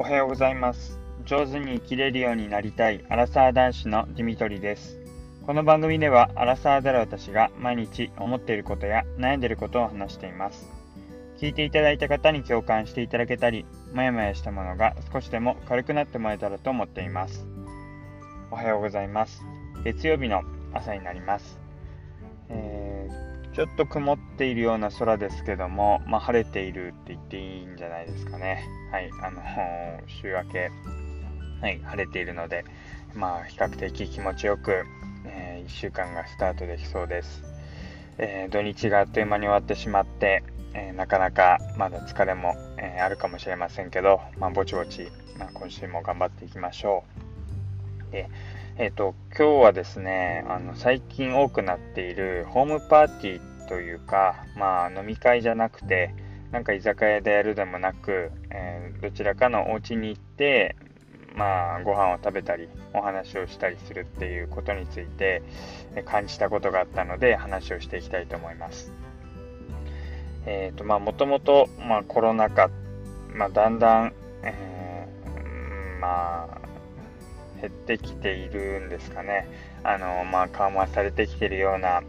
おはようございます。上手に生きれるようになりたいアラサー男子のディミトリです。この番組ではアラサーである私が毎日思っていることや悩んでいることを話しています。聞いていただいた方に共感していただけたりもやもやしたものが少しでも軽くなってもらえたらと思っています。おはようございます。月曜日の朝になります、えーちょっと曇っているような空ですけども、まあ、晴れているって言っていいんじゃないですかね。はい、あの、週明け、はい、晴れているので、まあ、比較的気持ちよく、えー、1週間がスタートできそうです。えー、土日があっという間に終わってしまって、えー、なかなかまだ疲れも、えあるかもしれませんけど、まあ、ぼちぼち、まあ、今週も頑張っていきましょう。でえ、ー、と、今日はですね、あの、最近多くなっているホームパーティーというか、まあ、飲み会じゃなくて、なんか居酒屋でやるでもなく、えー、どちらかのお家に行って、まあ、ご飯を食べたり、お話をしたりするっていうことについて、感じたことがあったので、話をしていきたいと思います。え、ー、と、まあ、もともと、まあ、コロナ禍、まあ、だんだん、えー、まあ、減ってきているんですかね。あの、まあ、緩和されてきているような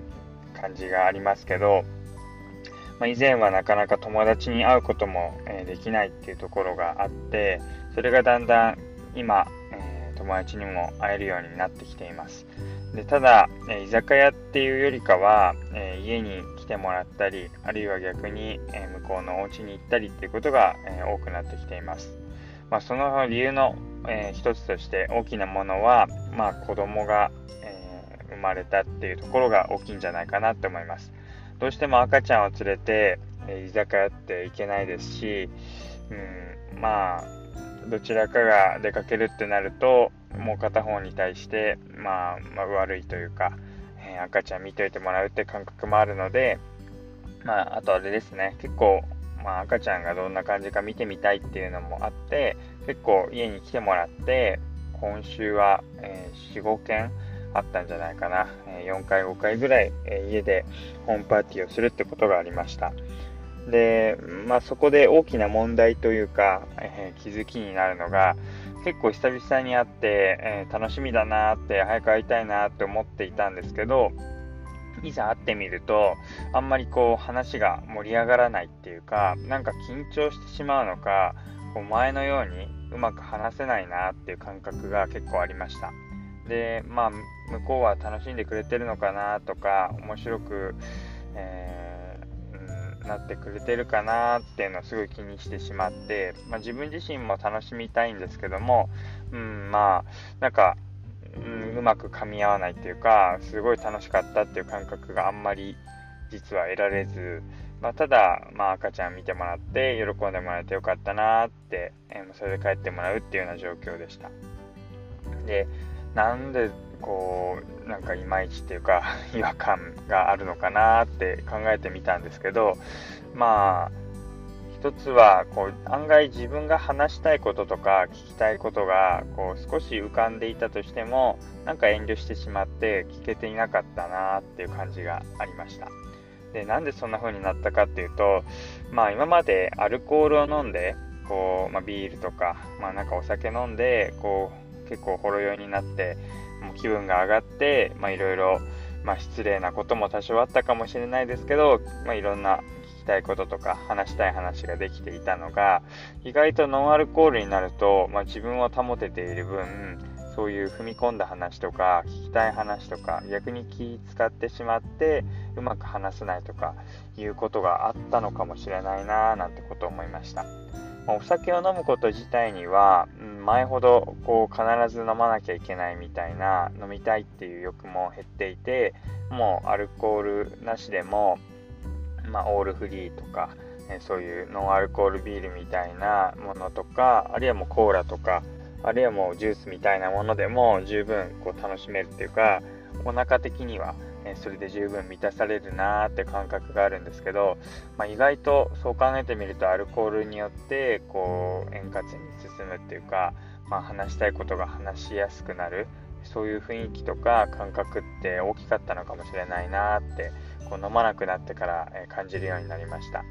感じがありますけど、まあ、以前はなかなか友達に会うことも、え、できないっていうところがあって、それがだんだん今、え、友達にも会えるようになってきています。でただ、え、居酒屋っていうよりかは、え家に来てもらったり、あるいは逆に、え向こうのお家に行ったりっていうことが、え多くなってきています。まあ、その理由の、えー、一つとして大きなものは、まあ、子供が、生まれたっていうところが大きいんじゃないかなって思います。どうしても赤ちゃんを連れて、え、居酒屋って行けないですし、うん、まあどちらかが出かけるってなるともう片方に対して、まあ、まあ、悪いというか、え赤ちゃん見といてもらうって感覚もあるので、まあ、あとあれですね結構まあ、赤ちゃんがどんな感じか見てみたいっていうのもあって結構家に来てもらって今週は、えー、45件あったんじゃないかな、4回5回ぐらい、家でホームパーティーをするってことがありましたで、まあ、そこで大きな問題というか、え気づきになるのが結構久々に会って、え楽しみだなって早く会いたいなって思っていたんですけどいざ会ってみると、あんまりこう話が盛り上がらないっていうか、なんか緊張してしまうのか、こう前のようにうまく話せないなっていう感覚が結構ありました。で、まあ、向こうは楽しんでくれてるのかなとか、面白く、えー、なってくれてるかなっていうのをすごい気にしてしまって、まあ、自分自身も楽しみたいんですけども、うん、まあ、なんか、うん、うまく噛み合わないっていうかすごい楽しかったっていう感覚があんまり実は得られず、まあ、ただ、まあ、赤ちゃん見てもらって喜んでもらえてよかったなって、えー、それで帰ってもらうっていうような状況でした。でなんでこうなんかいまいちっていうか 違和感があるのかなって考えてみたんですけどまあ一つはこう案外自分が話したいこととか聞きたいことがこう少し浮かんでいたとしてもなんか遠慮してしまって聞けていなかったなっていう感じがありました。でなんでそんな風になったかっていうとまあ今までアルコールを飲んでこう、まあ、ビールとか、まあ、なんかお酒飲んでこう結構ほろ酔いになってもう気分が上がっていろいろ失礼なことも多少あったかもしれないですけど、まあ、いろんなたいこととか話したい話ができていたのが意外とノンアルコールになると、まあ、自分を保てている分そういう踏み込んだ話とか聞きたい話とか逆に気使ってしまってうまく話せないとかいうことがあったのかもしれないななんてことを思いました。お酒を飲むこと自体には、前ほどこう必ず飲まなきゃいけないみたいな飲みたいっていう欲も減っていてもうアルコールなしでもまあ、オールフリーとか、えそういうノンアルコールビールみたいなものとかあるいはもうコーラとかあるいはもうジュースみたいなものでも十分こう楽しめるっていうかお腹的には、えそれで十分満たされるなーって感覚があるんですけど、まあ、意外とそう考えてみるとアルコールによってこう円滑に進むっていうか、まあ、話したいことが話しやすくなる。そういう雰囲気とか感覚って大きかったのかもしれないなってこう飲まなくなってから、感じるようになりました。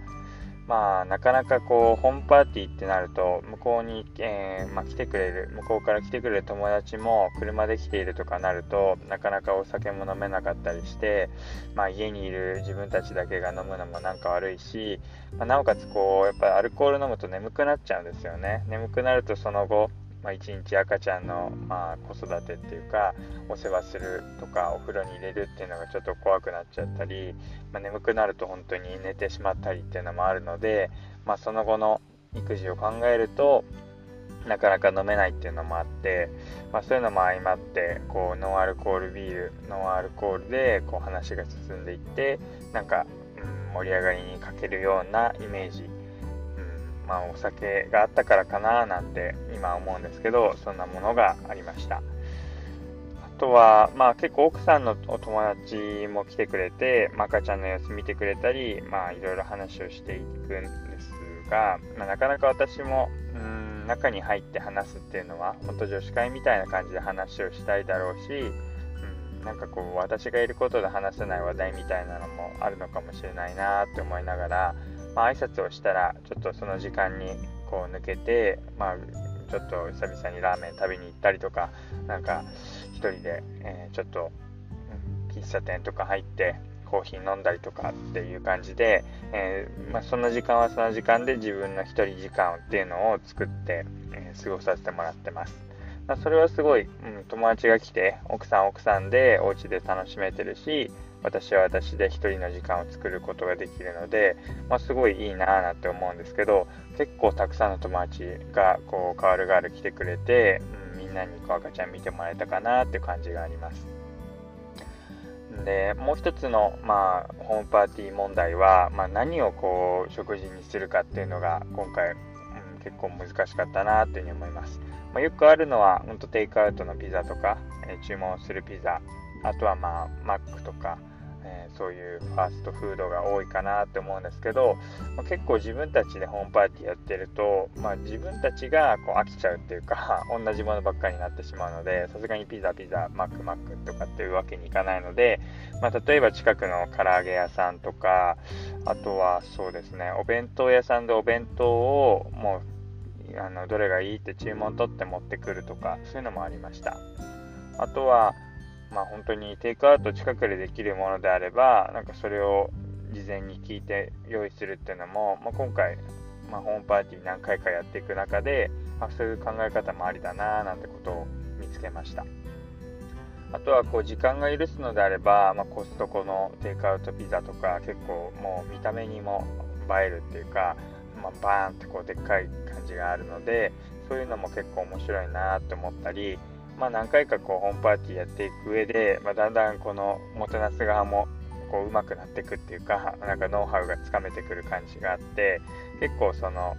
まあ、なかなかこう、ホームパーティーってなると、向こうに、えー、まあ、来てくれる、向こうから来てくれる友達も車で来ているとかなると、なかなかお酒も飲めなかったりして、まあ、家にいる自分たちだけが飲むのもなんか悪いし、まあ、なおかつこう、やっぱりアルコール飲むと眠くなっちゃうんですよね。眠くなるとその後、まあ、一日赤ちゃんの、まあ、子育てっていうかお世話するとかお風呂に入れるっていうのがちょっと怖くなっちゃったり、まあ、眠くなると本当に寝てしまったりっていうのもあるので、まあ、その後の育児を考えるとなかなか飲めないっていうのもあって、まあ、そういうのも相まってこうノンアルコールビールノンアルコールでこう話が進んでいってなんか、うん、盛り上がりに欠けるようなイメージまあ、お酒があったからかななんて今思うんですけどそんなものがありました。あとは、まあ、結構奥さんのお友達も来てくれて、まあ、赤ちゃんの様子見てくれたり、まあ、いろいろ話をしていくんですが、まあ、なかなか私もうん中に入って話すっていうのは本当女子会みたいな感じで話をしたいだろうし、うん、なんかこう私がいることで話せない話題みたいなのもあるのかもしれないなって思いながらまあ、挨拶をしたら、ちょっとその時間にこう抜けて、まあ、ちょっと久々にラーメン食べに行ったりとか、なんか1人で、えー、ちょっと、喫茶店とか入って、コーヒー飲んだりとかっていう感じで、えー、まあ、その時間はその時間で自分の1人時間っていうのを作って、えー、過ごさせてもらってます。まあ、それはすごい、うん、友達が来て、奥さん奥さんでお家で楽しめてるし、私は私で1人の時間を作ることができるので、まあ、すごいいいなぁなんて思うんですけど結構たくさんの友達がこうカールガール来てくれて、うん、みんなにこう赤ちゃん見てもらえたかなって感じがあります。でもう一つの、まあ、ホームパーティー問題は、まあ、何をこう食事にするかっていうのが今回、うん、結構難しかったなっていうふうに思います、まあ、よくあるのは本当テイクアウトのピザとか、えー、注文するピザ。あとはまあマックとか、えー、そういうファーストフードが多いかなって思うんですけど、まあ、結構自分たちでホームパーティーやってると、まあ、自分たちがこう飽きちゃうっていうか 同じものばっかりになってしまうのでさすがにピザピザマックマックとかっていうわけにいかないので、まあ、例えば近くの唐揚げ屋さんとかあとはそうですねお弁当屋さんでお弁当をもうあのどれがいいって注文取って持ってくるとかそういうのもありました。あとはまあ、本当にテイクアウト近くでできるものであれば、なんかそれを事前に聞いて用意するっていうのも、まあ、今回、まあ、ホームパーティー何回かやっていく中で、まあ、そういう考え方もありだななんてことを見つけました。あとはこう時間が許すのであれば、まあ、コストコのテイクアウトピザとか結構もう見た目にも映えるっていうか、まあ、バーンってこうでっかい感じがあるのでそういうのも結構面白いなって思ったりまあ、何回かこうホームパーティーやっていく上で、まあ、だんだんこのもてなす側もこう上手くなっていくっていうかなんかノウハウがつかめてくる感じがあって結構その、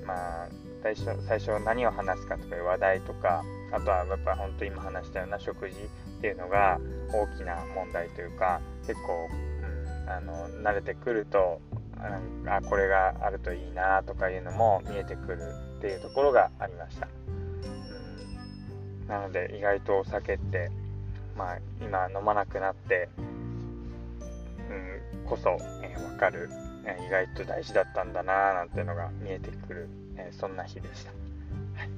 うん、まあ最初最初何を話すかとかいう話題とかあとはやっぱ本当今話したような食事っていうのが大きな問題というか結構、うん、あの慣れてくるとあこれがあるといいなとかいうのも見えてくるっていうところがありました。なので意外とお酒って、まあ、今飲まなくなって、うん、こそ、えー、分かる、えー、意外と大事だったんだななんてのが見えてくる、えー、そんな日でした。はい、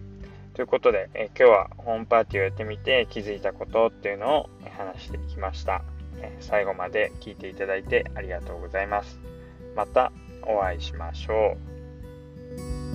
ということで、え今日はホームパーティーをやってみて気づいたことっていうのを話してきました。え最後まで聞いていただいてありがとうございます。またお会いしましょう。